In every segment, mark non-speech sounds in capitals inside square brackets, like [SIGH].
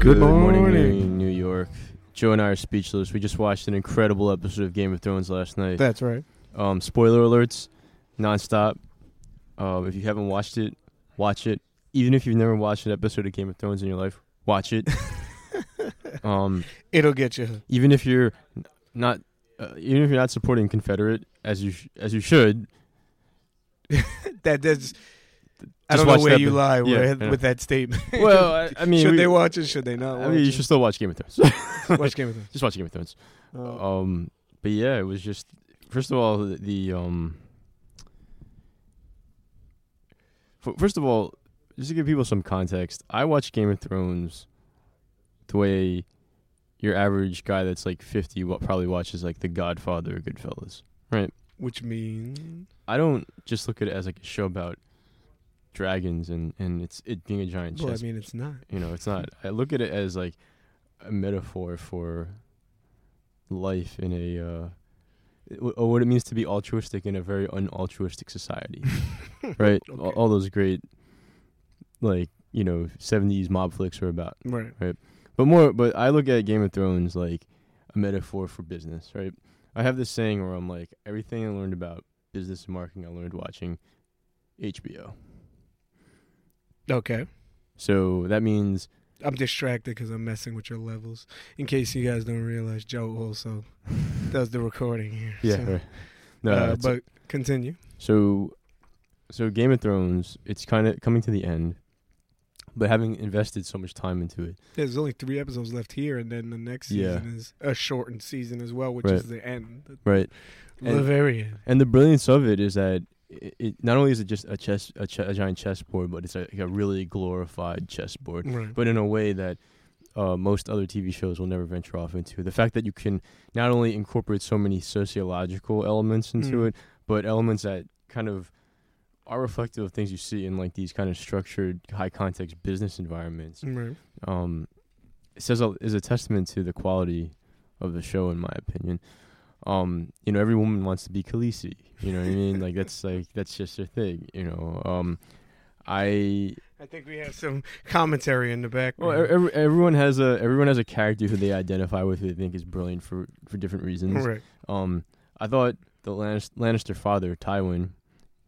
Good morning, morning. New York. Joe and I are speechless. We just watched an incredible episode of Game of Thrones last night. That's right. Um, spoiler alerts, nonstop. Um, if you haven't watched it, watch it. Even if you've never watched an episode of Game of Thrones in your life, watch it. [LAUGHS] um, It'll get you. even if you're not, uh, even if you're not supporting Confederate as you sh- as you should, [LAUGHS] That that's. I don't know where you lie yeah, with, yeah. with that statement. [LAUGHS] well, I, I mean, should we- they watch it? Should they not? I mean, you it? should still watch Game of Thrones. [LAUGHS] watch Game of Thrones. just watch Game of Thrones. Oh. Um, but yeah, it was just first of all the, the um. f- First of all, just to give people some context, I watch Game of Thrones the way your average guy that's like fifty wa- probably watches like The Godfather or Goodfellas. Right? Which means I don't just look at it as like a show about dragons and and it's it being a giant well, I mean it's not. You know, it's not. [LAUGHS] I look at it as like a metaphor for life in a uh, w- or what it means to be altruistic in a very unaltruistic society, [LAUGHS] right? All, Okay. all those great, like you know, seventies mob flicks are about. right? Right. But more, but I look at Game of Thrones like a metaphor for business, right? I have this saying where I'm like, everything I learned about business and marketing, I learned watching HBO. Okay. So that means I'm distracted because I'm messing with your levels. In case you guys don't realize, Joe also [LAUGHS] does the recording here. yeah, So, right. No, uh, but continue. So, so Game of Thrones, it's kind of coming to the end, but having invested so much time into it, There's only three episodes left here, and then the next Yeah. season is a shortened season as well, which Right. is the end. The, right? the very end. And the brilliance of it is that it, it not only is it just a chess, a, ch- a giant chessboard, but it's a, a really glorified chessboard, Right. but in a way that uh, most other TV shows will never venture off into. The fact that you can not only incorporate so many sociological elements into Mm. it, but elements that kind of are reflective of things you see in like these kind of structured, high context business environments. Right. um, it says a, is a testament to the quality of the show, in my opinion. Um, you know, every woman wants to be Khaleesi. You know what I mean? Like that's [LAUGHS] like that's just her thing. You know, um, I I think we have some commentary in the back. well, every, everyone has a everyone has a character who they identify with who they think is brilliant for for different reasons. right. Um, I thought the Lannister, Lannister father, Tywin,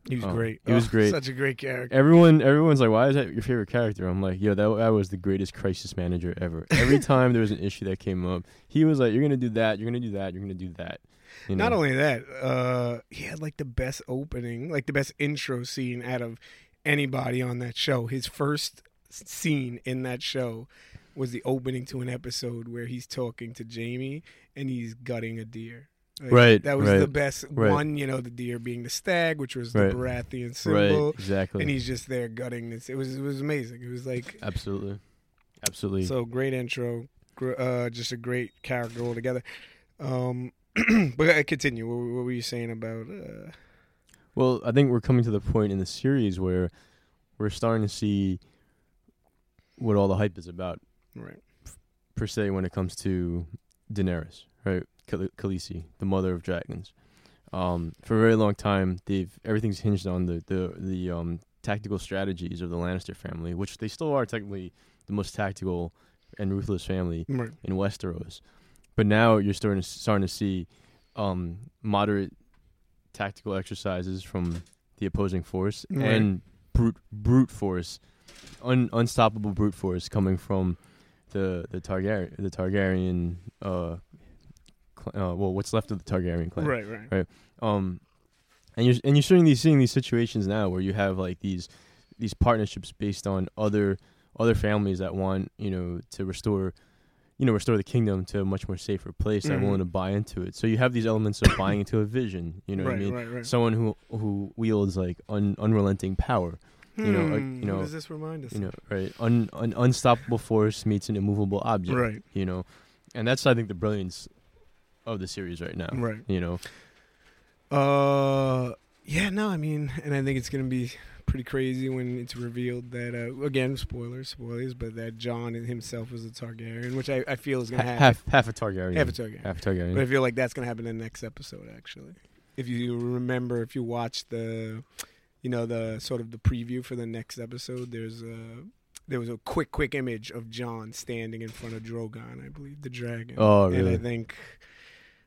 He was Oh, great. he was Oh, [LAUGHS] great. Such a great character. Everyone, everyone's like, "Why is that your favorite character?" I'm like, "Yo, that, that was the greatest crisis manager ever." Every [LAUGHS] time there was an issue that came up, he was like, "You're gonna do that. You're gonna do that. You're gonna do that." You know? Not only that, uh, he had like the best opening, like the best intro scene out of anybody on that show. His first scene in that show was the opening to an episode where he's talking to Jaime and he's gutting a deer. Like, Right, That was right, the best right. one, you know, the deer being the stag, which was Right. the Baratheon right, symbol. exactly, And he's just there gutting this. It was it was amazing. It was like absolutely, absolutely. so great intro, uh, just a great character altogether. Um, [CLEARS THROAT] but uh, continue. What, what were you saying about? Uh, well, I think we're coming to the point in the series where we're starting to see what all the hype is about, right. per se, when it comes to Daenerys, right? Khal- Khaleesi, the mother of dragons. Um, for a very long time, they've everything's hinged on the the the um, tactical strategies of the Lannister family, which they still are technically the most tactical and ruthless family Right. in Westeros. But now you're starting to, starting to see um, moderate tactical exercises from the opposing force Right. and brute brute force, un, unstoppable brute force coming from the the Targaryen the Targaryen uh, uh well what's left of the Targaryen clan Right. Right. right. um and you're and you're seeing these seeing these situations now where you have like these these partnerships based on other other families that want you know to restore you know restore the kingdom to a much more safer place that Mhm. willing to buy into it so you have these elements of buying into a vision you know right. what i mean Right. Right. someone who who wields like un, unrelenting power you know, like, Hmm, you know, What does this remind us? you know right un, an unstoppable force meets an immovable object Right. you know and that's i think the brilliance of the series right now Right. you know Uh. Yeah. No. I mean, and I think it's gonna be pretty crazy when it's revealed that uh, again, spoilers, spoilers, but that Jon himself was a Targaryen, which I, I feel is gonna happen. half half a Targaryen. Half a Targaryen. Half a Targaryen. But I feel like that's gonna happen in the next episode, actually. If you remember, if you watch the, you know, the sort of the preview for the next episode, there's a there was a quick, quick image of Jon standing in front of Drogon, I believe, the dragon. Oh, And I think,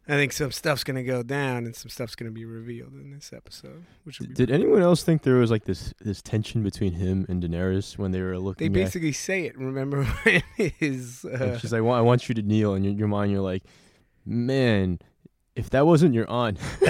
I think some stuff's gonna go down and some stuff's gonna be revealed in this episode, which. Did anyone else think there was like this this tension between him and Daenerys when they were looking? they basically say it. Remember [LAUGHS] his uh, she's like, "Well, I want you to kneel," and in your mind, you're like, "Man, if that wasn't your aunt, [LAUGHS]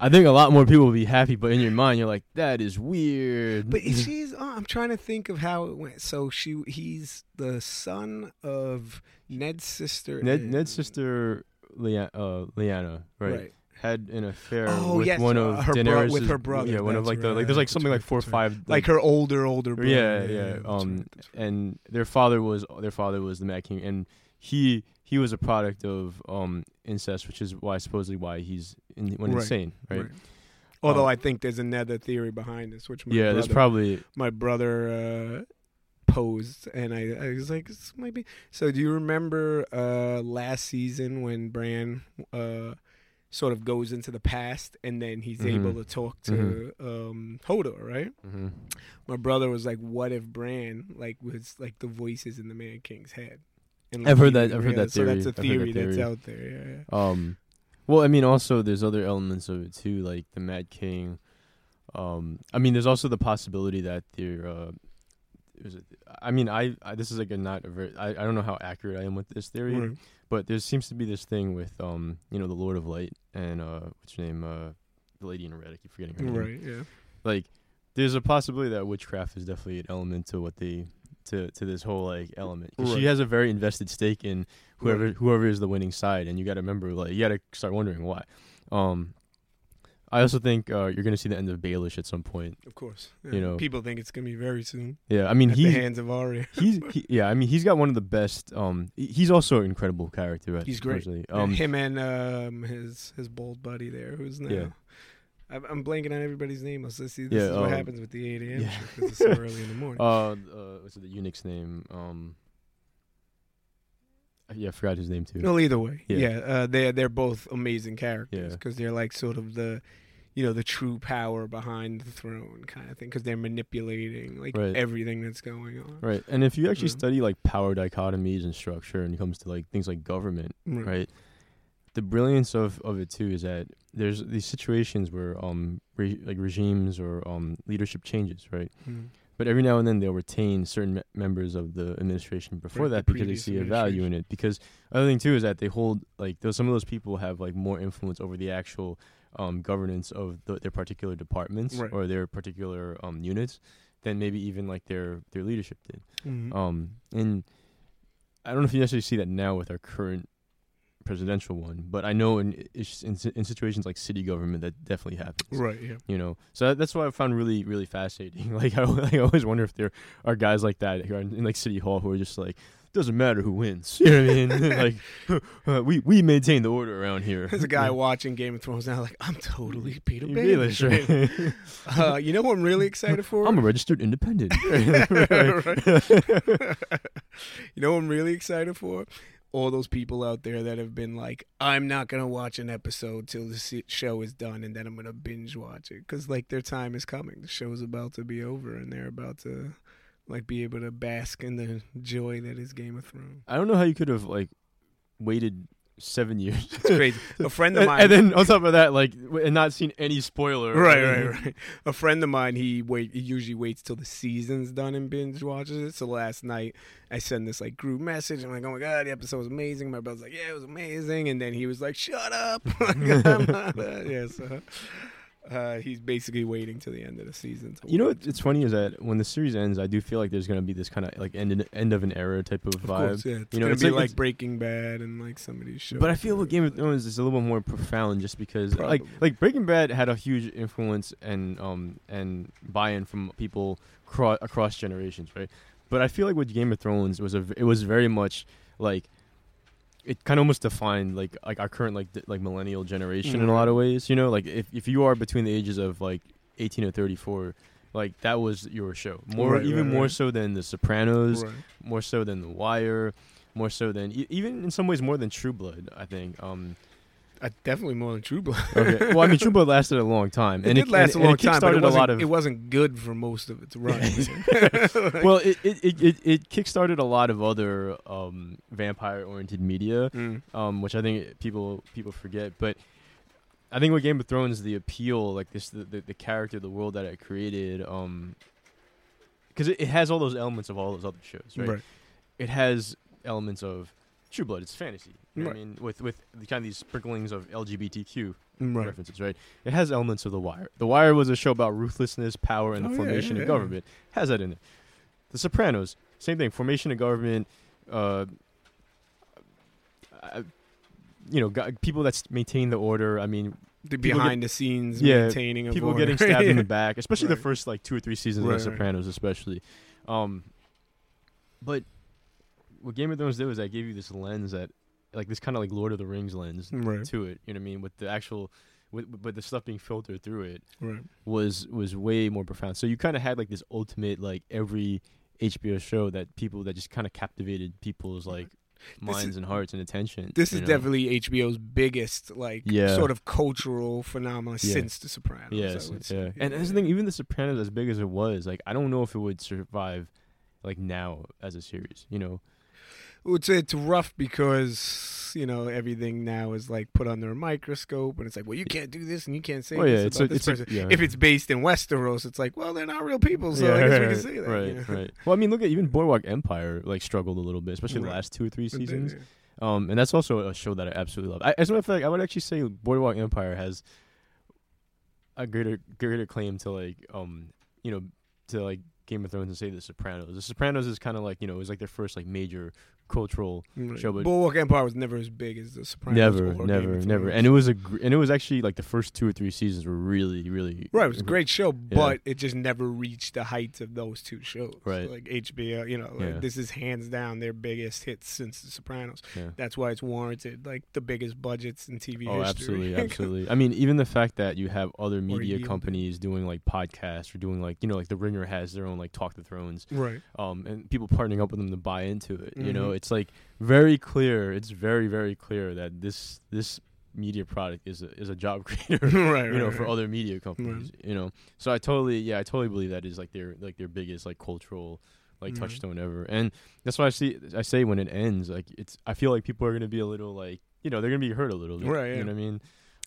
I think a lot more people would be happy." But in your mind, you're like, "That is weird." But if she's, oh, I'm trying to think of how it went. So she, he's the son of Ned's sister. Ned, and- Ned's sister, Lea- uh, right, right? had an affair Oh, with yes, one uh, of her bro- with her brother, Yeah, one of like the like. There's like something like four or five. Like her older, older brother. Yeah, yeah, that's um, right, right. and their father was their father was the Mad King, and he he was a product of um incest, which is why supposedly why he's in, went Right, insane, right? Right. Although Um, I think there's another theory behind this, which my Yeah, brother, there's probably my brother uh, posed, and I, I was like, this might be. So, do you remember uh, last season when Bran uh, sort of goes into the past, and then he's Mhm. able to talk to um, Hodor, right? mhm. My brother was like, "What if Bran like was like the voices in the Man King's head?" I've heard that- I've heard that realize- So that's a theory. I've theory that's out there. Yeah, yeah. Um, well, I mean, also there's other elements of it too, like the Mad King. Um, I mean, there's also the possibility that there. Uh, it, I mean, I, I this is like a not a very. I, I don't know how accurate I am with this theory, Right. but there seems to be this thing with um, you know, the Lord of Light and uh, what's her name, uh, the lady in red. I keep forgetting her name. Right. Yeah. Like, there's a possibility that witchcraft is definitely an element to what they. To, to this whole like element, Right. she has a very invested stake in whoever Right. whoever is the winning side, and you got to remember like you got to start wondering why. Um, I also think uh, you're gonna see the end of Baelish at some point. Of course. You know. people think it's gonna be very soon. Yeah, I mean at the he's hands of Arya. [LAUGHS] he's he, yeah, I mean he's got one of the best. Um, he's also an incredible character. He's great. Um, Um, him and um, his his bold buddy there, who's now. Yeah. I'm, I'm blanking on everybody's name. Let's see. This Yeah, is what um, happens with the 8 a.m. yeah. show 'cause it's so early in the morning. uh, [LAUGHS] uh, what's the eunuch's name? Um, yeah, I forgot his name too. well, either way, Yeah. yeah, uh, they're they're both amazing characters Yeah. because they're like sort of the, you know, the true power behind the throne kind of thing because they're manipulating like Right. everything that's going on. Right, and if you actually Mhm. study like power dichotomies and structure, and it comes to like things like government, right? The brilliance of, of it too is that there's these situations where um re- like regimes or um leadership changes, right? Mhm. But every now and then they'll retain certain me- members of the administration before Right, the that because they see a value in it. Because other thing too is that they hold like those, some of those people have like more influence over the actual um, governance of the, their particular departments Right. or their particular um, units than maybe even like their their leadership did. Mhm. Um, and I don't know if you necessarily see that now with our current presidential one, but I know in in, in situations like city government that definitely happens right. Yeah. you know so that, that's what i found really really fascinating [LAUGHS] like I, like, [LAUGHS] I always wonder if there are guys like that who are in, in like city hall who are just like doesn't matter who wins [LAUGHS] you know what i mean like uh, we we maintain the order around here There's a guy watching Game of Thrones now, like I'm totally Petyr Baelish. right? Uh, you know what I'm really excited for? i'm a registered independent you know what I'm really excited for? All those people out there that have been like, I'm not gonna watch an episode till the show is done, and then I'm gonna binge watch it because like their time is coming. The show's about to be over, and they're about to like be able to bask in the joy that is Game of Thrones. i don't know how you could have like waited seven years It's crazy. [LAUGHS] A friend of mine, and then on top of that like and not seen any spoiler right, right, right. A friend of mine, he wait. He usually waits till the season's done and binge watches it. So last night, I send this like group message. I'm like, "Oh my god, the episode was amazing." My brother's like, "Yeah, it was amazing," and then he was like, "Shut up!" [LAUGHS] Like, yeah, so uh, he's basically waiting till the end of the season. To You know what? It's funny is that when the series ends, I do feel like there's gonna be this kind of like end end of an era type of Of vibe. course, yeah. It's You know, it's be like- like, Breaking Bad and like some of these shows. But I feel with Game of. Thrones is a little bit more profound, just because like Probably. like Breaking Bad had a huge influence and um and buy-in from people cro- across generations, right? But I feel like with Game of Thrones, was a v- it was very much like it kind of almost defined like like our current like d- like millennial generation in a lot of ways. You know, like if if you are between the ages of like 18 or 34. Like that was your show, more Right, even right, more right. so than The Sopranos, more so than The Wire, more so than e- even in some ways more than True Blood. I think. Um, Uh, definitely more than True Blood. Okay. [LAUGHS] Well, I mean, True Blood lasted a long time, it and did last and, a long time, but it a wasn't, lot of. it wasn't good for most of its run. [LAUGHS] [LAUGHS] Like- well, it it, it it it kickstarted a lot of other um, vampire-oriented media, Mm. um, which I think people people forget. But I think with Game of Thrones, the appeal, like this, the the, the character, the world that it created, um, because it, it has all those elements of all those other shows, right? Right. It has elements of True Blood. It's fantasy. You know what I mean, with with the kind of these sprinklings of LGBTQ Right. references, right? It has elements of The Wire. The Wire was a show about ruthlessness, power, and Oh, the formation yeah, of yeah. government. Has that in it. The Sopranos, same thing. Formation of government. Uh, uh, you know, gu- people that maintain the order. I mean, The behind the scenes Yeah, maintaining of people order. getting stabbed in the [LAUGHS] back, especially the first like two or three seasons Right, of The right. Sopranos, especially. Um, but what Game of Thrones did was that gave you this lens that, like this kind of like Lord of the Rings lens Right. to it. You know what I mean? With the actual, with but the stuff being filtered through it Right. was was way more profound. So you kind of had like this ultimate like every HBO show that people that just kind of captivated people's like minds is- and hearts and attention. This is know? definitely HBO's biggest like Yeah. sort of cultural phenomenon Yeah. since The Sopranos. Yes, yeah. say. And that's the thing. Even The Sopranos, as big as it was, like I don't know if it would survive like now as a series. You know? I would say it's rough because you know everything now is like put under a microscope, and it's like, well, you can't do this and you can't say yeah, this it's about a, this it's a, yeah. If it's based in Westeros, it's like, well, they're not real people, so I Yeah, guess we right, can say that. Right, you know? right. [LAUGHS] Well, I mean, look at even Boardwalk Empire like struggled a little bit, especially the last two or three seasons. Um, and that's also a show that I absolutely love. I, as a matter of fact, I would actually say Boardwalk Empire has a greater greater claim to like um you know to like Game of Thrones and say The Sopranos. The Sopranos is kind of like you know it was like their first like major cultural show, but- Boardwalk Empire was never as big as The Sopranos. never, never, never. And it was a gr- and it was actually like the first two or three seasons were really really Right, it was a [LAUGHS] great show, but it just never reached the heights of those two shows. Right. like HBO, you know, like, Yeah. this is hands down their biggest hits since The Sopranos. Yeah. That's why it's warranted, like the biggest budgets in TV Oh, history. absolutely, [LAUGHS] absolutely. I mean, even the fact that you have other media companies doing like podcasts or doing like you know like the Ringer has their own like Talk the Thrones, right. um, and people partnering up with them to buy into it. You know, Mhm. It's like very clear. It's very very clear that this this media product is a, is a job [LAUGHS] creator. right, you know, right, for other media companies. You know, so I totally, yeah, I totally believe that is like their like their biggest like cultural like Mhm. touchstone ever, and that's why I see I say when it ends, like it's I feel like people are gonna be a little like you know they're gonna be hurt a little bit. Right, You yeah. know what I mean?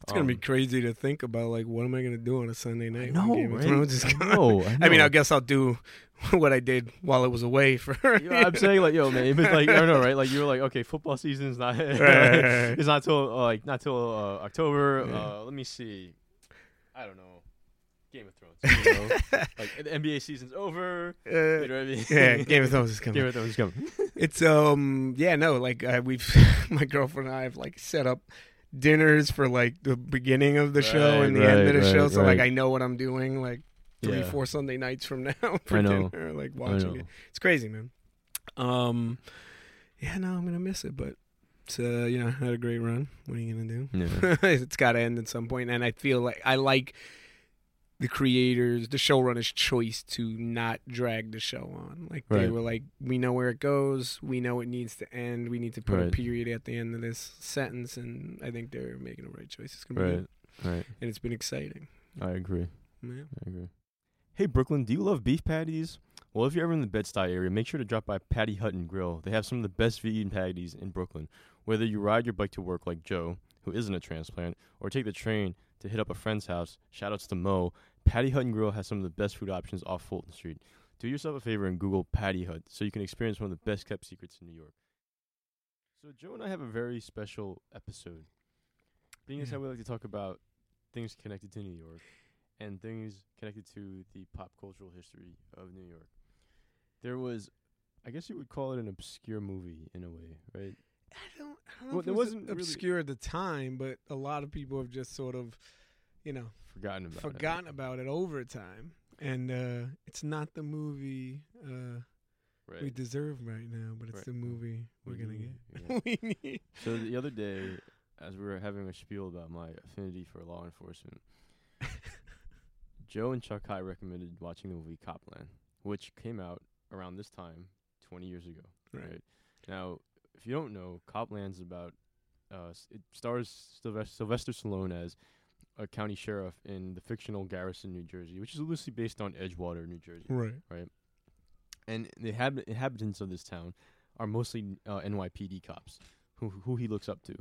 It's gonna be Um, crazy to think about. Like, what am I gonna do on a Sunday night? No, when Game of right? I know, [LAUGHS] I mean. I guess I'll do [LAUGHS] what I did while it was away for. [LAUGHS] You know, I'm saying like, yo, man, if it's like I don't know, right? Like you're like, okay, football season's not, [LAUGHS] right, right, right. it's not till uh, like not till uh, October. Yeah. Uh, let me see, I don't know, Game of Thrones. You know? like the NBA season's over. Uh, You know I mean? yeah, Game of Thrones is coming. Game of Thrones is coming. It's um yeah no like uh, we've my girlfriend and I have like set up dinners for like the beginning of the show and the end of right, the show right, so like. I know what I'm doing like three Yeah. four Sunday nights from [LAUGHS] now for I know. dinner like I watching it it's crazy man um yeah no I'm gonna miss it but it's uh you know had a great run what are you gonna do Yeah. [LAUGHS] it's got to end at some point and I feel like I like the creators, the showrunners' choice to not drag the show on. Like they were like, we know where it goes, we know it needs to end, we need to put a period at the end of this sentence, and I think they're making the right choice. It's gonna be Right. good, Right. and it's been exciting. I agree. Yeah. I agree. Hey Brooklyn, do you love beef patties? Well, if you're ever in the Bed-Stuy area, make sure to drop by Patty Hut and Grill. They have some of the best vegan patties in Brooklyn. Whether you ride your bike to work like Joe, who isn't a transplant, or take the train to hit up a friend's house, shoutouts to Mo, Patty Hut and Grill has some of the best food options off Fulton Street. Do yourself a favor and Google Patty Hut so you can experience one of the best kept secrets in New York. So Joe and I have a very special episode. Being as how mm. we like to talk about things connected to New York and things connected to the pop cultural history of New York. There was, I guess you would call it an obscure movie in a way, right? I don't, I don't Well, know if there it was wasn't really- obscure at the time, but a lot of people have just sort of, you know, Forgotten about it. forgotten about it over time, and uh, it's not the movie uh, Right. we deserve right now, but it's Right. the movie we're We gonna need, get. [LAUGHS] need. so the other day, as we were having a spiel about my affinity for law enforcement, Joe and Chuck High recommended watching the movie Copland, which came out around this time 20 years ago. Right. Now, if you don't know, Copland's about uh, it stars Sylvester, Sylvester Stallone as a county sheriff in the fictional Garrison, New Jersey, which is loosely based on Edgewater, New Jersey. Right. Right. And the habit- inhabitants of this town are mostly uh, NYPD cops, who who he looks up to,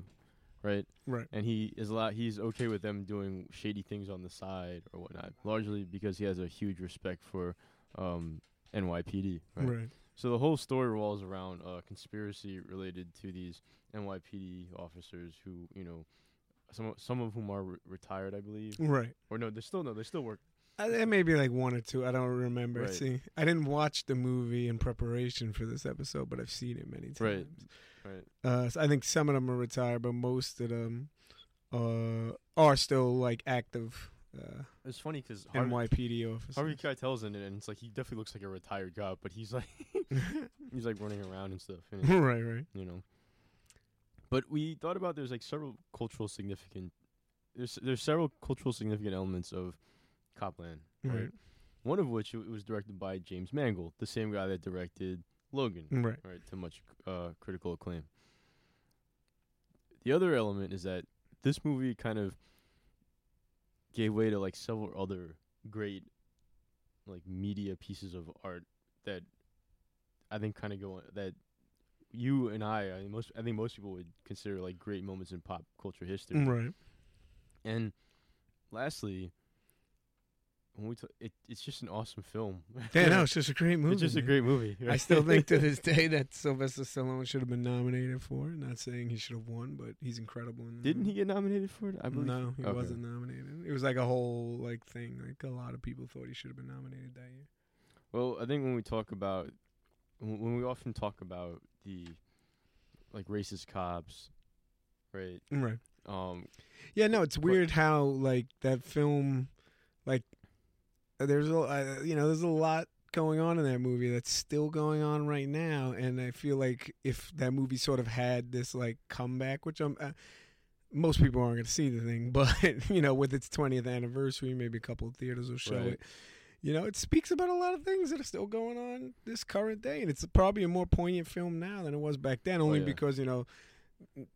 right? Right. and he is allowed he's okay with them doing shady things on the side or whatnot largely because he has a huge respect for um NYPD right? Right. so the whole story revolves around a conspiracy related to these NYPD officers who you know some some of whom are re- retired I believe Right. or no they're still no they still work There may be like one or two. I don't remember. Right. See, I didn't watch the movie in preparation for this episode, but I've seen it many times. Right. right Uh, so I think some of them are retired, but most of them uh, are still like active uh, it's funny because Harvey, NYPD officers. Harvey Keitel's in it and it's like he definitely looks like a retired cop but he's like [LAUGHS] he's like running around and stuff and [LAUGHS] right, right. you know. But we thought about there's like several cultural significant there's there's several cultural significant elements of Copland, right? Right. One of which it was directed by James Mangold, the same guy that directed Logan, mm, Right. right, to much uh, critical acclaim. The other element is that this movie kind of gave way to like several other great like media pieces of art that I think kind of go that you and I, I mean, most I think most people would consider like great moments in pop culture history. Mm, right. And lastly, when we t- it, it's just an awesome film. [LAUGHS] Yeah, no, [LAUGHS] it's just a great movie. it's just a great movie. I still think to this [LAUGHS] day that Sylvester Stallone should have been nominated for it. Not saying he should have won, but he's incredible in the Didn't he get nominated for it? I believe. No, he Okay. wasn't nominated. It was like a whole like thing. Like a lot of people thought he should have been nominated that year. Well, I think when we talk about when we often talk about the like racist cops, right? Right. Um, Yeah, no, it's weird how like that film, there's a uh, you know there's a lot going on in that movie that's still going on right now, and I feel like if that movie sort of had this like comeback, which I'm. Uh, most people aren't going to see the thing, [LAUGHS] but you know, with its 20th anniversary, maybe a couple of theaters will show Right. it. You know, it speaks about a lot of things that are still going on this current day, and it's probably a more poignant film now than it was back then. Only yeah. because you know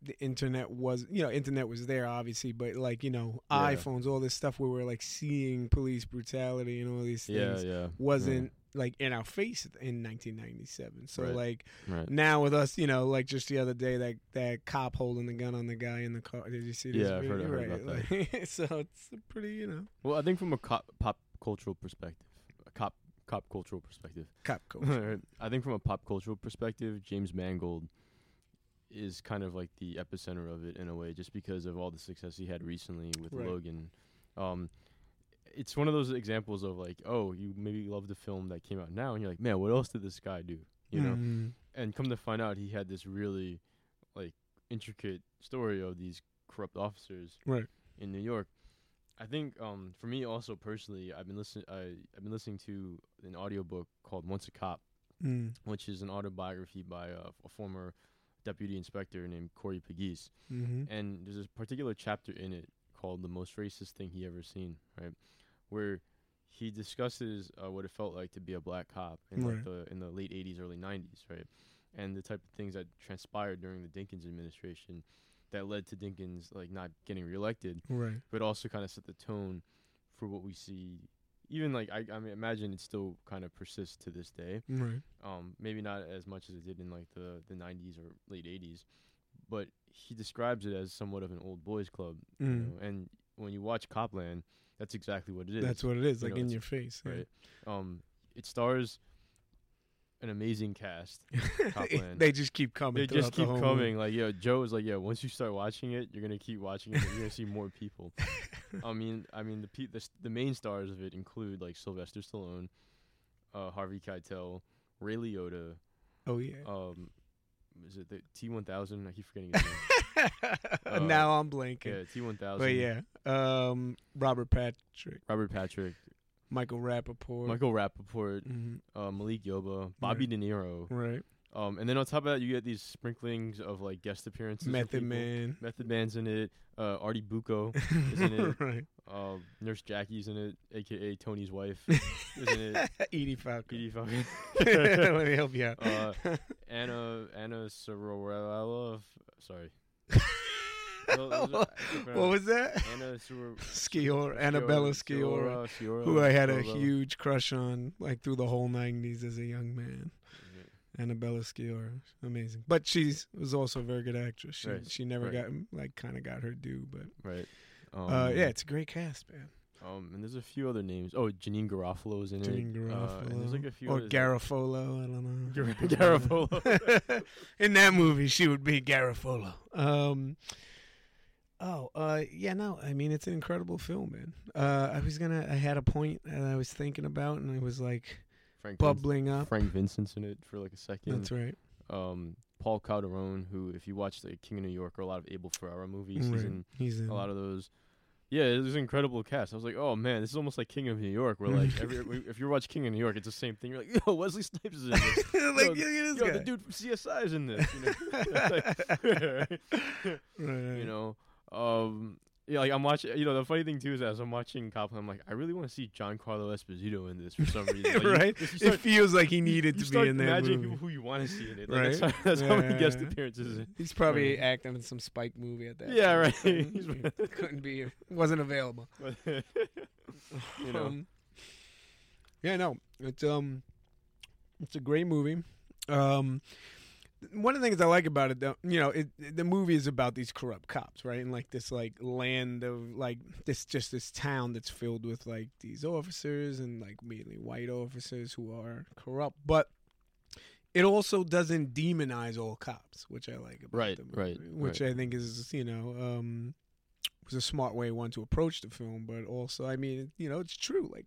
the internet was, you know, internet was there obviously, but like you know, Yeah. iPhones, all this stuff where we're like seeing police brutality and all these things yeah, wasn't like in our face in 1997. So Right. like right. right. now with us, you know, like just the other day, that that cop holding the gun on the guy in the car. Did you see this? Yeah, I've heard- video? I heard about right. Like, [LAUGHS] so it's a pretty, you know, Well, I think from a cop, pop cultural perspective, a cop cop cultural perspective, cop [LAUGHS] culture. I think from a pop cultural perspective, James Mangold is kind of like the epicenter of it in a way, just because of all the success he had recently with Right. Logan. Um, it's one of those examples of like, oh, you maybe love the film that came out now, and you're like, man, what else did this guy do? You know, Mhm. and come to find out, he had this really like intricate story of these corrupt officers right. in New York. I think um, for me also personally, I've been listening. I I've been listening to an audiobook called Once a Cop, Mm. which is an autobiography by a, a former deputy inspector named Corey Pegues. hmm And there's a particular chapter in it called "The Most Racist Thing He Ever Seen," right, where he discusses uh, what it felt like to be a black cop in like the in the late '80s, early '90s, right, and the type of things that transpired during the Dinkins administration that led to Dinkins like not getting reelected Right. but also kind of set the tone for what we see. Even like I, I mean, imagine it still kind of persists to this day. Right. Um, maybe not as much as it did in like the the 90s or late 80s, but he describes it as somewhat of an old boys club. You Mm. know? And when you watch Copland, that's exactly what it is. That's what it is, You like know, in your face. yeah. right. Um, it stars an amazing cast. [LAUGHS] They just keep coming. They just the keep whole coming. Like, yeah, Joe is like, yeah. Once you start watching it, you're gonna keep watching it. You're gonna see more people. [LAUGHS] I mean, I mean, the, pe- the s- the main stars of it include like Sylvester Stallone, uh, Harvey Keitel, Ray Liotta. Oh yeah. Um, is it the T1000? I keep forgetting his name. uh, [LAUGHS] now I'm blanking. yeah, T1000. but yeah, um, Robert Patrick, Robert Patrick, Michael Rapaport. Michael Rapaport, Mhm. uh, Malik Yoba, Bobby Right. De Niro. Right. Um, and then on top of that, you get these sprinklings of like guest appearances. Method. Man. Method Man's in it. Uh, Artie Bucco [LAUGHS] is in it. right. Uh, Nurse Jackie's in it, aka Tony's wife, [LAUGHS] is in it. Edie Falco. Petey fucking. Let me help you out. uh, [LAUGHS] Anna Anna Sororella. Sorry, what [LAUGHS] was that? Anna Sciorra, Annabella Sciorra, who I had a huge crush on, like through the whole '90s as a young man. Annabella Sciorra, amazing. But she's was also a very good actress. She Right, she never right. got like kind of got her due, but Right. Um, uh, yeah, it's a great cast, man. Um, and there's a few other names. Oh, Janeane Garofalo Garofalo's in Janeane it. Uh, Garofalo and there's like a few or. Garofolo, I don't know. Gar- [LAUGHS] Garofalo. [LAUGHS] In that movie, she would be Garofolo. Um, oh, uh, yeah, no, I mean it's an incredible film, man. Uh, I was gonna, I had a point that I was thinking about, and I was like Frank bubbling up. Frank Vincent's in it for like a second. That's right. Um, Paul Calderon, who, if you watch the King of New York or a lot of Abel Ferrara movies, he's in He's in a lot of those. Yeah, it was an incredible cast. I was like, oh man, this is almost like King of New York. Where like every [LAUGHS] if you watch King of New York, it's the same thing. You're like, yo, Wesley Snipes is in this. [LAUGHS] like, Yo, this Yo, the dude from CSI is in this. You know, [LAUGHS] Right, right. you know? Um, yeah, like I'm watching. You know, the funny thing too is as I'm watching Copland, I'm like, I really want to see Giancarlo Esposito in this for some reason. [LAUGHS] Like, right? you it start- feels like he needed you to be in movie. people who you want to see in it. Like, Right. That's how, that's how many Yeah. guest appearances. He's probably Right. acting in some Spike movie at that. Yeah, point. right. He [LAUGHS] couldn't be, wasn't available. [LAUGHS] you know, Um, yeah, no, it's um, it's a great movie. Um, one of the things I like about it, though, you know, it, the movie is about these corrupt cops, right? And like this, like land of like this, just this town that's filled with like these officers and like mainly white officers who are corrupt, but. It also doesn't demonize all cops, which I like about Right, the movie, right, which I think is you know um, was a smart way one to approach the film, but also I mean you know it's true like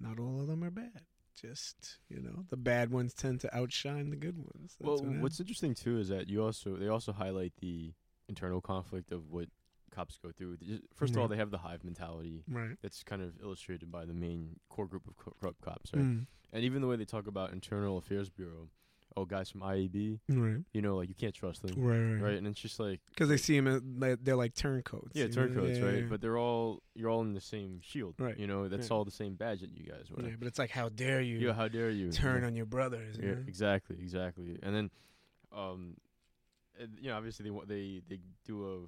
not all of them are bad. Just you know the bad ones tend to outshine the good ones. That's well, what what's interesting too is that you also they also highlight the internal conflict of what cops go through. First of all, they have the hive mentality. right? That's kind of illustrated by the main core group of co- corrupt cops, right? Mm, And even the way they talk about internal affairs bureau, oh, guys from IAB, right, you know, like you can't trust them, right, right, right? And it's just like, Because they see them, like, they're like turncoats. yeah, turncoats, Yeah, right? yeah. But they're all you're all in the same shield, Right. You know, that's all the same badge that you guys wear. yeah, but it's like how dare you Yeah, how dare you turn on your brothers? Yeah, exactly, exactly. And then, um, you know, obviously they they they do a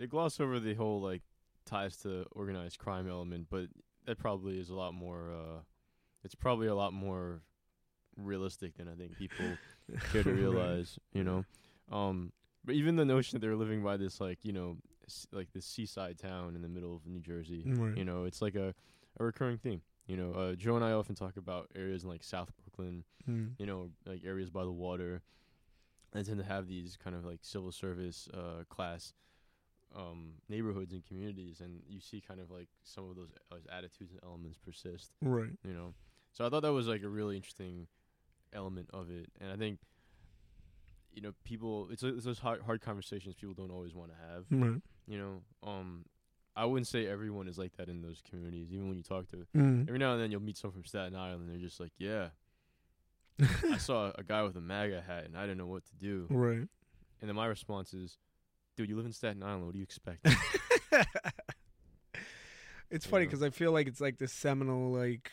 they gloss over the whole like ties to organized crime element, but that probably is a lot more. uh It's probably a lot more realistic than I think [LAUGHS] people care to Right. realize. You know, um, but even the notion that they're living by this like you know s- like this seaside town in the middle of New Jersey, Right. you know, it's like a a recurring theme. You know, uh, Joe and I often talk about areas in like South Brooklyn, Mm. you know, like areas by the water. They tend to have these kind of like civil service uh, class um, neighborhoods and communities, and you see kind of like some of those, those attitudes and elements persist. Right. You know, so I thought that was like a really interesting element of it, and I think you know people it's, it's those hard, hard conversations people don't always want to have. Right. You know, um, I wouldn't say everyone is like that in those communities. Even when you talk to Mm. every now and then, you'll meet someone from Staten Island, and they're just like, "Yeah, [LAUGHS] I saw a guy with a MAGA hat, and I didn't know what to do." Right. And then my response is, "Dude, you live in Staten Island. What do you expect?" [LAUGHS] It's funny because I feel like it's like this seminal like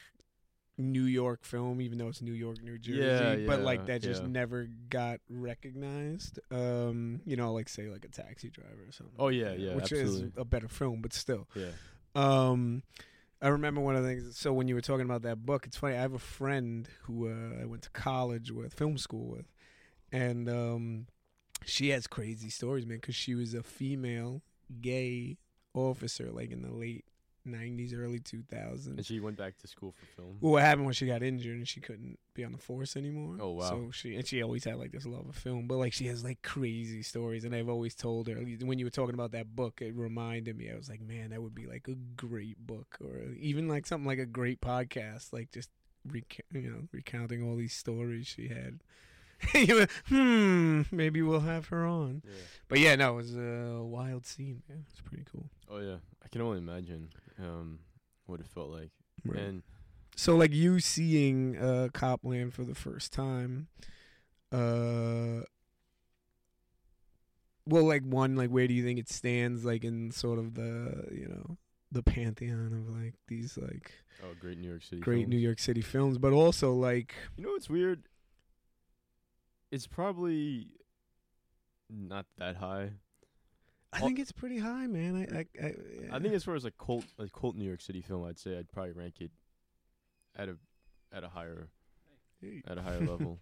New York film, even though it's New York, New Jersey, Yeah, but like that just yeah. never got recognized. Um, you know, like say like a Taxi Driver or something. Oh, yeah, yeah, which is a better film, but still. yeah, Um, I remember one of the things. So when you were talking about that book, it's funny. I have a friend who uh, I went to college with, film school with, and um, she has crazy stories, man. Because she was a female gay officer, like in the late '90s, early 2000s. and she went back to school for film. Well, what happened when she got injured and she couldn't be on the force anymore? Oh, wow. So she and she always had like this love of film, but like she has like crazy stories, and I've always told her when you were talking about that book, it reminded me. I was like, man, that would be like a great book, or even like something like a great podcast, like just rec- you know recounting all these stories she had. [LAUGHS] You hmm, maybe we'll have her on. Yeah. But yeah, no, it was a wild scene, man. It's pretty cool. Oh yeah, I can only imagine um, what it felt like. And So like you seeing uh Copland for the first time, uh well like one, like where do you think it stands like in sort of the you know the pantheon of like these like oh, great New York City. great films. New York City films, but also like You know what's weird? It's probably not that high. I think it's pretty high, man. I I, I, yeah. I think as far as like cult like cult New York City film, I'd say I'd probably rank it at a at a higher at a higher level.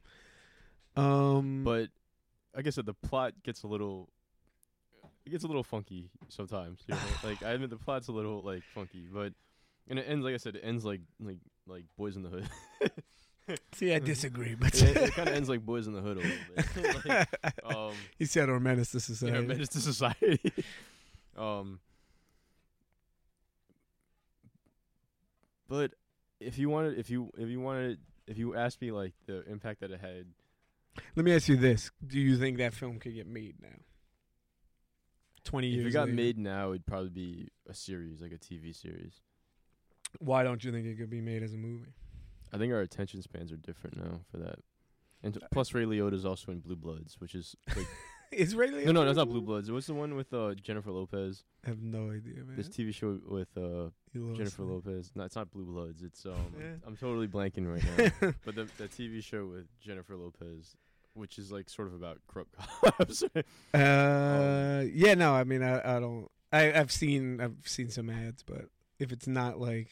[LAUGHS] um, But like I said, the plot gets a little it gets a little funky sometimes. You know? [LAUGHS] like I admit the plot's a little like funky, but and it ends like I said, it ends like like like Boys in the Hood. [LAUGHS] see, I disagree, but it, it kind of ends like Boys in the Hood a little bit. [LAUGHS] like, [LAUGHS] um, he said, "Or menace to society." know, menace to society. [LAUGHS] um, but if you wanted, if you if you wanted, if you asked me like the impact that it had, Let me ask you this: Do you think that film could get made now? Twenty years. if it got later? made now, it'd probably be a series, like a TV series. why don't you think it could be made as a movie? I think our attention spans are different now for that. And t- plus, Ray Liotta is also in Blue Bloods, which is [LAUGHS] like Is Ray Liotta no, no, that's not Blue it? Bloods. What's the one with uh, Jennifer Lopez? I have no idea, man. This TV show with uh, Jennifer me. Lopez. No, it's not Blue Bloods. It's um, [LAUGHS] Yeah. I'm totally blanking right now. [LAUGHS] but the the TV show with Jennifer Lopez, which is like sort of about corrupt cops. Uh, yeah, no, I mean, I, I don't. I, I've seen, I've seen some ads, but if it's not like,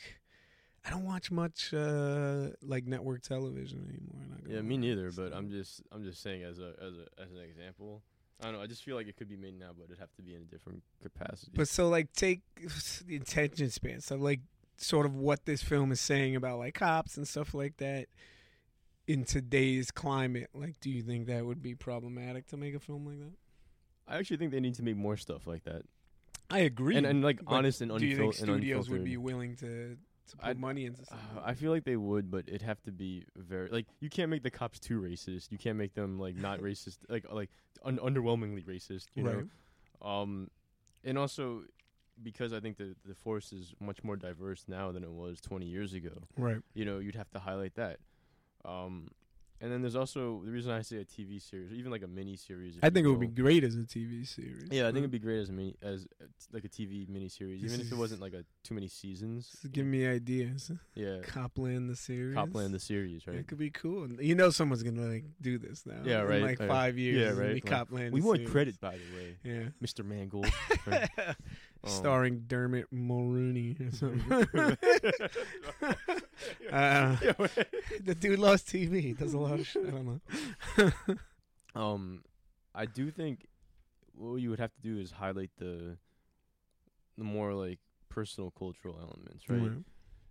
I don't watch much uh like network television anymore. not yeah, me neither. But I'm just I'm just saying as a as a as an example. I don't know. I just feel like it could be made now, but it'd have to be in a different capacity. But so like, take the attention span. So like, sort of what this film is saying about like cops and stuff like that. In today's climate, like, do you think that would be problematic to make a film like that? I actually think they need to make more stuff like that, I agree. and and like But honest and unfiltered. do you think studios would be willing to to put I'd- money into something? Uh, I feel like they would, but it'd have to be very like you can't make the cops too racist. You can't make them like not [LAUGHS] racist, like like un- underwhelmingly racist. You right. know, um, and also because I think the the force is much more diverse now than it was 20 years ago. Right. You know, you'd have to highlight that. Um, and then there's also the reason I say a TV series, or even like a mini series. I think it would be great as a TV series. Yeah, I think it'd be great as a mini, as uh, like a TV miniseries, This even if it wasn't like a too many seasons. Give me ideas. Yeah, Copland the series. Copland the series, right? It could be cool. You know, someone's gonna like do this now. Yeah, In, right, like right. five years. Yeah, right, Be like, Copland. We want series. credit, by the way, Yeah. Mr. Mangold. [LAUGHS] Right. Um, Starring Dermot Mulroney or [LAUGHS] something. [LAUGHS] uh, the dude lost TV. Does a lot of shit. I don't know. [LAUGHS] um, I do think what you would have to do is highlight the the more like personal cultural elements, right? Right.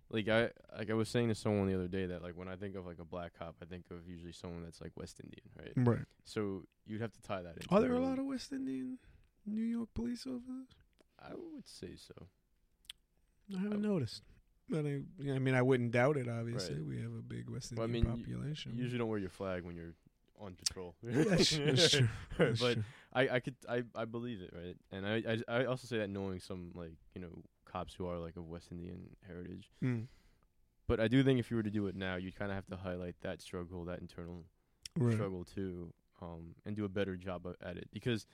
Like I like I was saying to someone the other day that like when I think of like a black cop, I think of usually someone that's like West Indian, right? Right. So you'd have to tie that in. Are there a lot of West Indian New York police officers? I would say so. I haven't noticed. But I, I mean, I wouldn't doubt it. Obviously, Right. we have a big West Well, I Indian mean, population. You usually don't wear your flag when you're on patrol. that's, [LAUGHS] that's true. That's [LAUGHS] but true. I, I could I, I believe it right and I, I I also say that knowing some like you know cops who are like of West Indian heritage Mm. but I do think if you were to do it now you'd kind of have to highlight that struggle that internal Right. struggle too um and do a better job at it because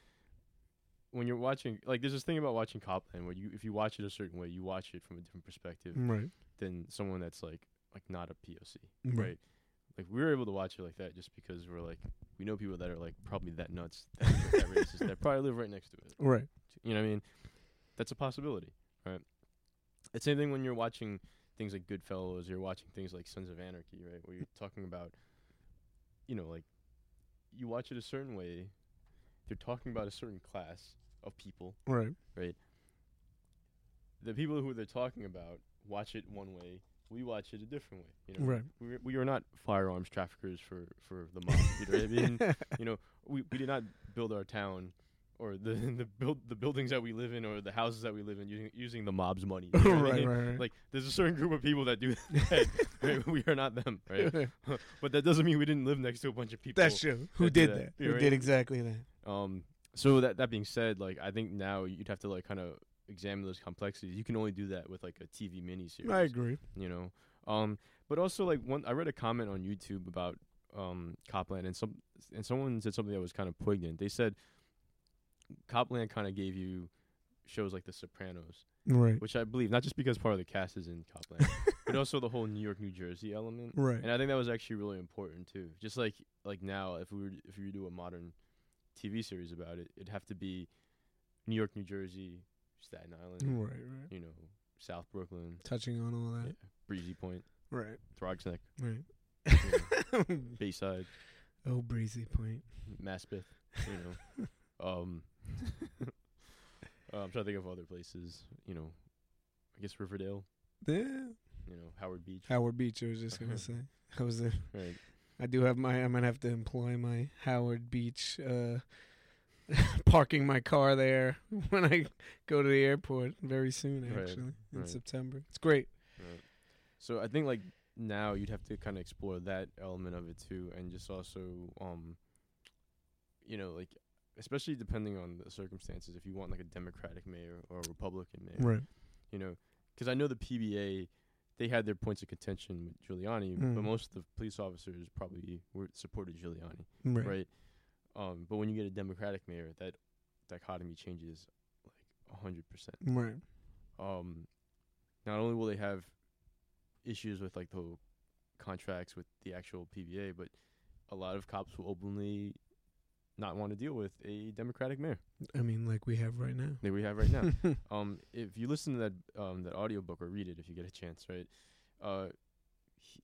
when you're watching like there's this thing about watching Copland where you if you watch it a certain way you watch it from a different perspective Right. than someone that's like like not a POC Right. Mm-hmm. right like we were able to watch it like that just because we're like we know people that are like probably that nuts [LAUGHS] that, that racist that probably live right next to it Right. you know what I mean? That's a possibility, right? It's the same thing when you're watching things like Goodfellas, you're watching things like Sons of Anarchy, right? Where you're talking about, you know, like you watch it a certain way. They're talking about a certain class of people. Right. Right. The people who they're talking about watch it one way. We watch it a different way. You know, Right. we, we are not firearms traffickers for, for the mob. [LAUGHS] you know I mean? [LAUGHS] you know, we, we did not build our town or the [LAUGHS] the build the buildings that we live in or the houses that we live in using using the mob's money. You know what I right, mean? right, right. Like there's a certain group of people that do that. right? We are not them, right? but that doesn't mean we didn't live next to a bunch of people. That's true. Who that did that. that? Who I did exactly that? Um. So that that being said, like I think now you'd have to like kind of examine those complexities. You can only do that with like a TV miniseries I agree. you know um but also like one i read a comment on youtube about um copland and some and someone said something that was kind of poignant they said copland kind of gave you shows like the sopranos Right. which i believe not just because part of the cast is in copland [LAUGHS] but also the whole new york new jersey element Right. and i think that was actually really important too just like like now if we were if we were to do a modern tv series about it it'd have to be New York, New Jersey, Staten Island, Right, right. you know, South Brooklyn, Touching on all that. yeah, Breezy Point, Right, Throgsneck, right. you [LAUGHS] know, Bayside, oh, breezy point. Maspeth, you know. [LAUGHS] um, uh, I'm trying to think of other places, you know. I guess Riverdale, Yeah, you know, Howard Beach, Howard Beach. I was just gonna [LAUGHS] say. I was. A, right? I do have my. I'm gonna have to employ my Howard Beach. Uh, [LAUGHS] parking my car there [LAUGHS] when I go to the airport very soon. Right, Actually, in right. September. It's great. Right. So I think like now you'd have to kind of explore that element of it too, and just also, um, you know, like especially depending on the circumstances, if you want like a Democratic mayor or a Republican mayor, Right. you know, because I know the PBA, they had their points of contention with Giuliani, Mm. but most of the police officers probably were supported Giuliani, Right. right? Um, but when you get a Democratic mayor, that dichotomy changes like a hundred percent Right. um, not only will they have issues with like the contracts with the actual PBA, but a lot of cops will openly not want to deal with a Democratic mayor I mean, like we have right now. that we have right now. [LAUGHS] um, if you listen to that um, that audiobook or read it if you get a chance, right? Uh, he,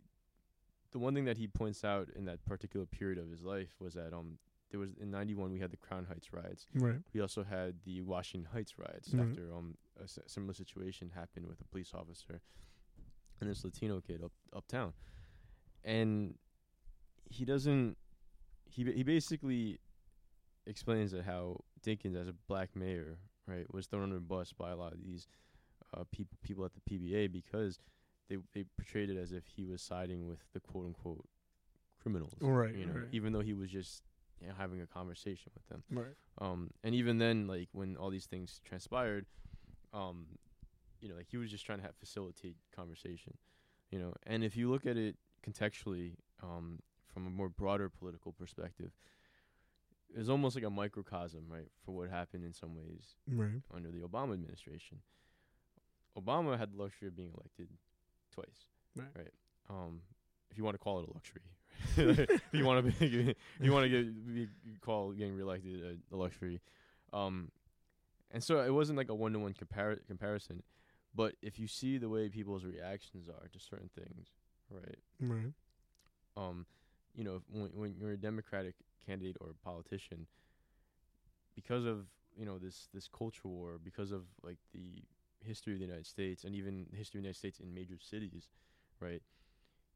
the one thing that he points out in that particular period of his life was that um there was in '91 we had the Crown Heights riots. Right. We also had the Washington Heights riots Mhm. after um a s- similar situation happened with a police officer and this Latino kid up uptown, and he doesn't. He ba- he basically explains that how Dinkins, as a black mayor, right, was thrown under the bus by a lot of these uh, people people at the PBA because they they portrayed it as if he was siding with the quote unquote criminals, Right, You know, right. even though he was just you know, having a conversation with them. Right. Um, and even then, like when all these things transpired, um, you know, like he was just trying to have, facilitate conversation, you know. And if you look at it contextually, um, from a more broader political perspective, it's almost like a microcosm, right, for what happened in some ways Right. under the Obama administration. Obama had the luxury of being elected twice, Right. Right. Um, if you want to call it a luxury, [LAUGHS] if you want to be, you want to get be, call getting reelected a, a luxury, um, and so it wasn't like a one to one compar comparison, but if you see the way people's reactions are to certain things, right? Right. um, you know, if- when when you're a Democratic candidate or politician, because of you know this this culture war, because of like the history of the United States and even the history of the United States in major cities, right?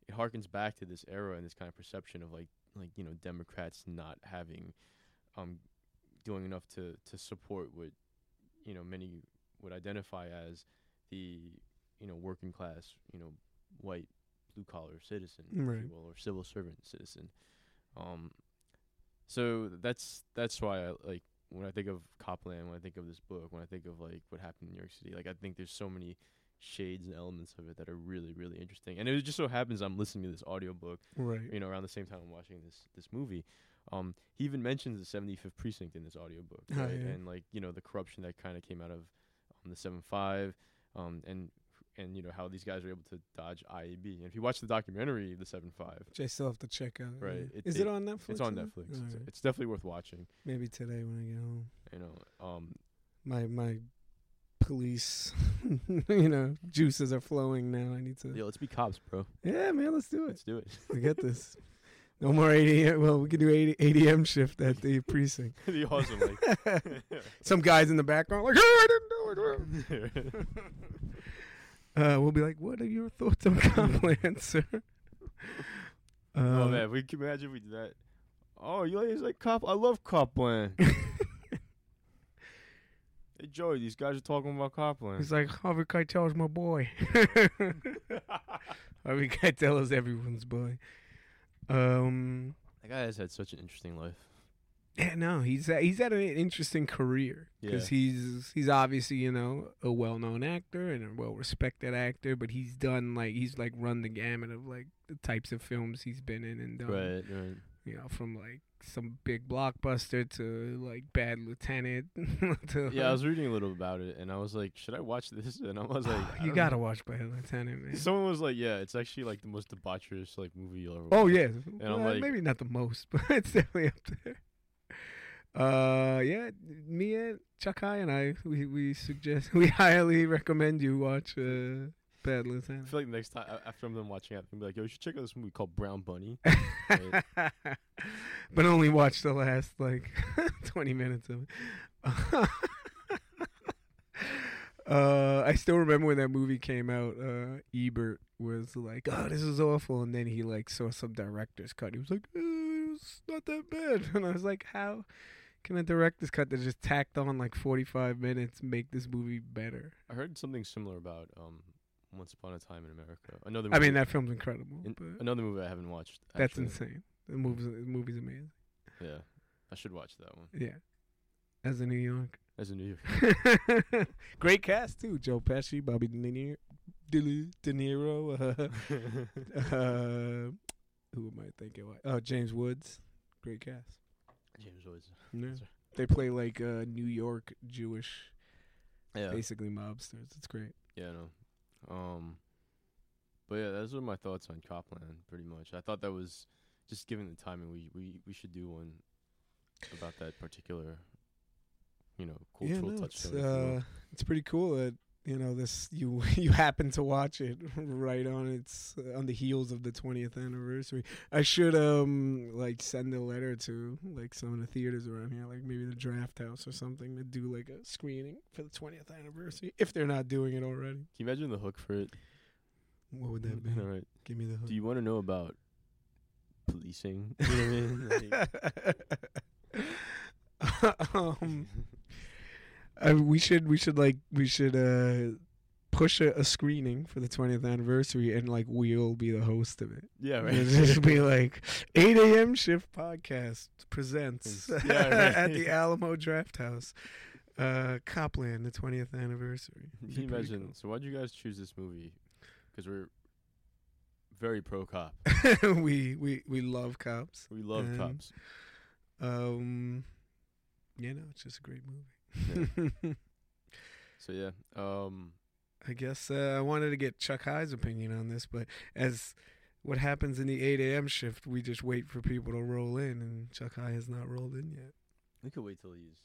It harkens back to this era and this kind of perception of like like you know Democrats not having, um, doing enough to to support what, you know, many would identify as the you know working class you know white blue collar citizen, if you will, or civil servant citizen. Um, so that's that's why I like when I think of Copland, when I think of this book, when I think of like what happened in New York City. Like I think there's so many shades and elements of it that are really really interesting. And it just so happens I'm listening to this audiobook, Right. you know, around the same time I'm watching this this movie. Um, he even mentions the 75th precinct in this audiobook, Oh, yeah. And like you know the corruption that kind of came out of um, the 75, um, and and you know how these guys are able to dodge IAB. And if you watch the documentary, the 75, Which I still have to check out. Right. yeah. It- Is they- it on Netflix? it's on? Netflix. It's, Alright. it's definitely worth watching. Maybe today when I get home. You know, um, My my police, [LAUGHS] you know, juices are flowing now. I need to. yo, let's be cops, bro. Yeah, man, let's do it. Let's do it. We get this. No more 80 a.m. Well, we can do 80, 8 a.m. shift at the [LAUGHS] precinct. It'd awesome. Like, [LAUGHS] Some guys in the background like, oh, I didn't do it. Uh, we'll be like, what are your thoughts on Copland, sir? Uh, [LAUGHS] oh man, we can imagine if we did that. Oh, you like, like cop? I love Copland. [LAUGHS] hey Joey, these guys are talking about Copland. He's like, Harvey Keitel's my boy. [LAUGHS] Harvey Keitel is everyone's boy. Um, That guy has had such an interesting life. Yeah, no, he's he's had an interesting career because Yeah. he's he's obviously you know a well known actor and a well respected actor, but he's done like he's like run the gamut of like the types of films he's been in and done. Right, right. You know, from like some big blockbuster to like Bad Lieutenant. [LAUGHS] to Yeah, I was reading a little about it, and I was like, should I watch this? And I was [SIGHS] like, I you gotta know. watch Bad Lieutenant, man. Someone was like, yeah, it's actually like the most debaucherous like movie you'll ever. Oh watch. yeah, I'm uh, like- maybe not the most, [LAUGHS] but it's definitely up there. Uh, yeah, me and Chuck High and I, we we suggest, [LAUGHS] we highly recommend you watch uh, Bad I Lieutenant. feel like next time after I'm done watching it, I'm be like, yo, you should check out this movie called Brown Bunny. [LAUGHS] but only watch the last like [LAUGHS] 20 minutes of it. uh, I still remember when that movie came out. Uh, Ebert was like, "Oh, this is awful," and then he like saw some director's cut. He was like, "It's not that bad," [LAUGHS] and I was like, "How?" Can a director's cut that just tacked on like 45 minutes make this movie better? I heard something similar about um, Once Upon a Time in America. Another. I movie- mean, that film's incredible. in- but another movie I haven't watched. that's actually. insane. The movie's, the movie's amazing. Yeah, I should watch that one. Yeah. As a New York. As a New York. [LAUGHS] Great cast too. Joe Pesci, Bobby De Niro, De Niro. Uh, [LAUGHS] uh, who am I thinking? What? Oh, James Woods. Great cast. James Woods. Yeah. They play like uh, New York Jewish, Yeah. basically mobsters. It's great. Yeah, no. Um, but yeah, those are my thoughts on Copland. Pretty much, I thought that was just given the timing, we we we should do one about that particular, you know, cultural yeah, no, it's, touchstone. will. uh, it's pretty cool that you know this you [LAUGHS] you happen to watch it right on its uh, on the heels of the 20th anniversary. I should um like send a letter to like some of the theaters around here, like maybe the Drafthouse or something, to do like a screening for the 20th anniversary if they're not doing it already. Can you imagine the hook for it? What would that be? [LAUGHS] All right. Give me the hook. Do you want to know about policing? [LAUGHS] You know what I mean? Like, um, I, we should we should like we should uh push a, a screening for the 20th anniversary and like we'll be the host of it. yeah, right. It'll [LAUGHS] just be like 8 a.m. shift podcast presents Yeah, [LAUGHS] right. at the [LAUGHS] Alamo Drafthouse. Uh, Copland, the 20th anniversary. Can you imagine? So why'd you guys choose this movie? Because we're very pro cop. we we we love cops. We love Um, cops. Um, you know, it's just a great movie. Yeah. [LAUGHS] So yeah, um, I guess uh, I wanted to get Chuck High's opinion on this, but as what happens in the 8 a.m. shift, we just wait for people to roll in, and Chuck High has not rolled in yet. we could wait till he's.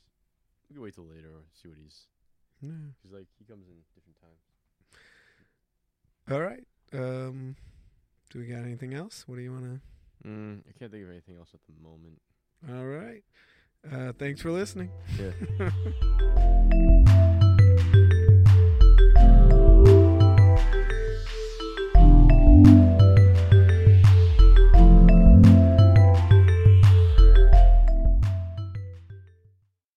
We could wait till later or see what he's. Yeah. Cause like he comes in different times. All right. Um, do we got anything else? What do you want to Mm, I can't think of anything else at the moment. All right. Uh, thanks for listening. Yeah. [LAUGHS]